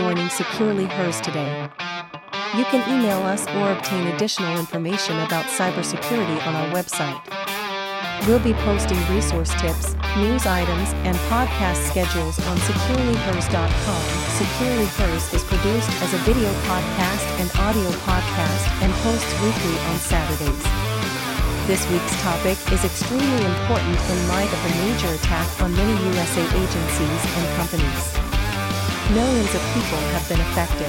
joining Securely Hers today. You can email us or obtain additional information about cybersecurity on our website. We'll be posting resource tips, news items, and podcast schedules on securelyhers.com. Securely Hers is produced as a video podcast and audio podcast and posts weekly on Saturdays. This week's topic is extremely important in light of the major attack on many USA agencies and companies. Millions of people have been affected.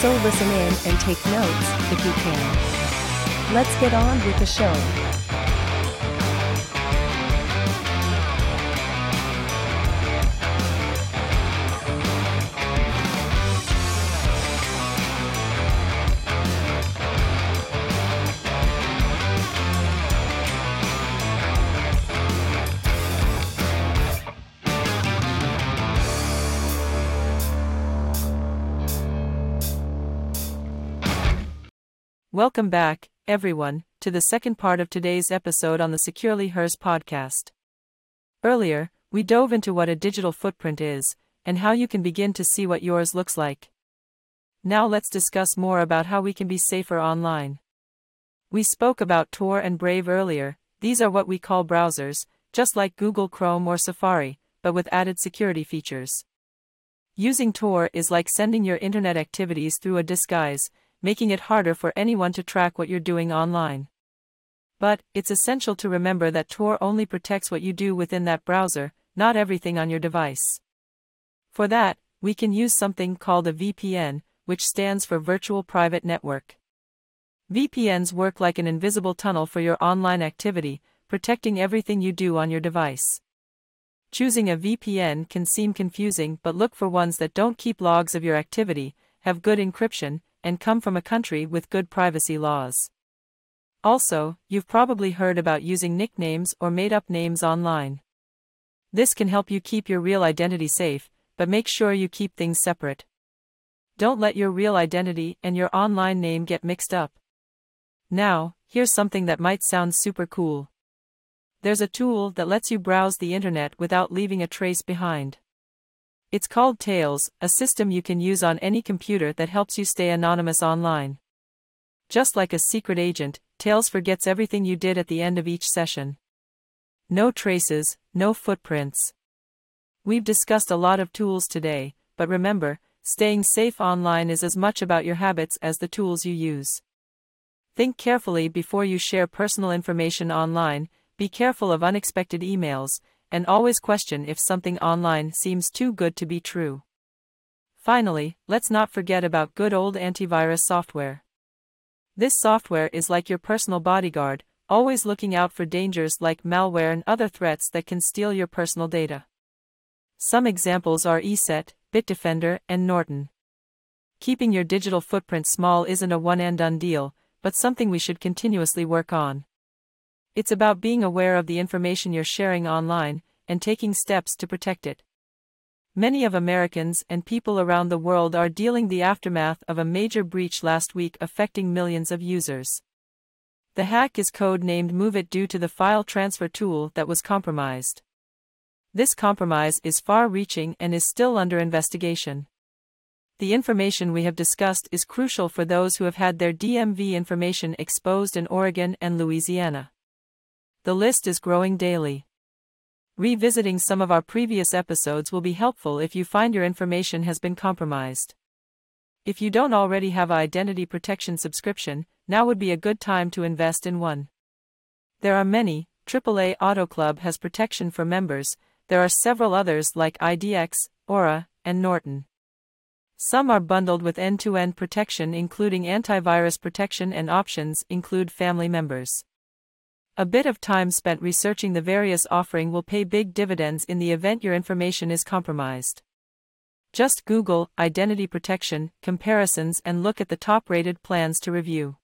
So listen in and take notes if you can. Let's get on with the show. Welcome back, everyone, to the second part of today's episode on the Securely Hers podcast. Earlier, we dove into what a digital footprint is, and how you can begin to see what yours looks like. Now let's discuss more about how we can be safer online. We spoke about Tor and Brave earlier, these are what we call browsers, just like Google Chrome or Safari, but with added security features. Using Tor is like sending your internet activities through a disguise, making it harder for anyone to track what you're doing online. But, it's essential to remember that Tor only protects what you do within that browser, not everything on your device. For that, we can use something called a VPN, which stands for Virtual Private Network. VPNs work like an invisible tunnel for your online activity, protecting everything you do on your device. Choosing a VPN can seem confusing, but look for ones that don't keep logs of your activity, have good encryption, and come from a country with good privacy laws. Also, you've probably heard about using nicknames or made up names online. This can help you keep your real identity safe, but make sure you keep things separate. Don't let your real identity and your online name get mixed up. Now, here's something that might sound super cool. There's a tool that lets you browse the internet without leaving a trace behind. It's called Tails, a system you can use on any computer that helps you stay anonymous online. Just like a secret agent, Tails forgets everything you did at the end of each session. No traces, no footprints. We've discussed a lot of tools today, but remember, staying safe online is as much about your habits as the tools you use. Think carefully before you share personal information online, be careful of unexpected emails, and always question if something online seems too good to be true. Finally, let's not forget about good old antivirus software. This software is like your personal bodyguard, always looking out for dangers like malware and other threats that can steal your personal data. Some examples are ESET, Bitdefender, and Norton. Keeping your digital footprint small isn't a one and done deal, but something we should continuously work on. It's about being aware of the information you're sharing online and taking steps to protect it. Many of Americans and people around the world are dealing the aftermath of a major breach last week affecting millions of users. The hack is code-named MoveIt due to the file transfer tool that was compromised. This compromise is far-reaching and is still under investigation. The information we have discussed is crucial for those who have had their DMV information exposed in Oregon and Louisiana. The list is growing daily. Revisiting some of our previous episodes will be helpful if you find your information has been compromised. If you don't already have an identity protection subscription, now would be a good time to invest in one. There are many, AAA Auto Club has protection for members, there are several others like IDX, Aura, and Norton. Some are bundled with end to end protection, including antivirus protection, and options include family members. A bit of time spent researching the various offering will pay big dividends in the event your information is compromised. Just Google identity protection comparisons and look at the top rated plans to review.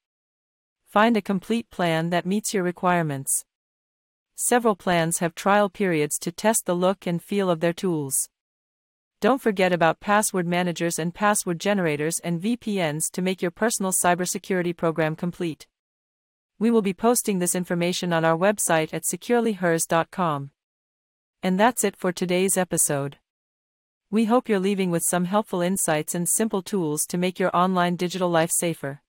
Find a complete plan that meets your requirements. Several plans have trial periods to test the look and feel of their tools. Don't forget about password managers and password generators and VPNs to make your personal cybersecurity program complete. We will be posting this information on our website at securelyhers.com. And that's it for today's episode. We hope you're leaving with some helpful insights and simple tools to make your online digital life safer.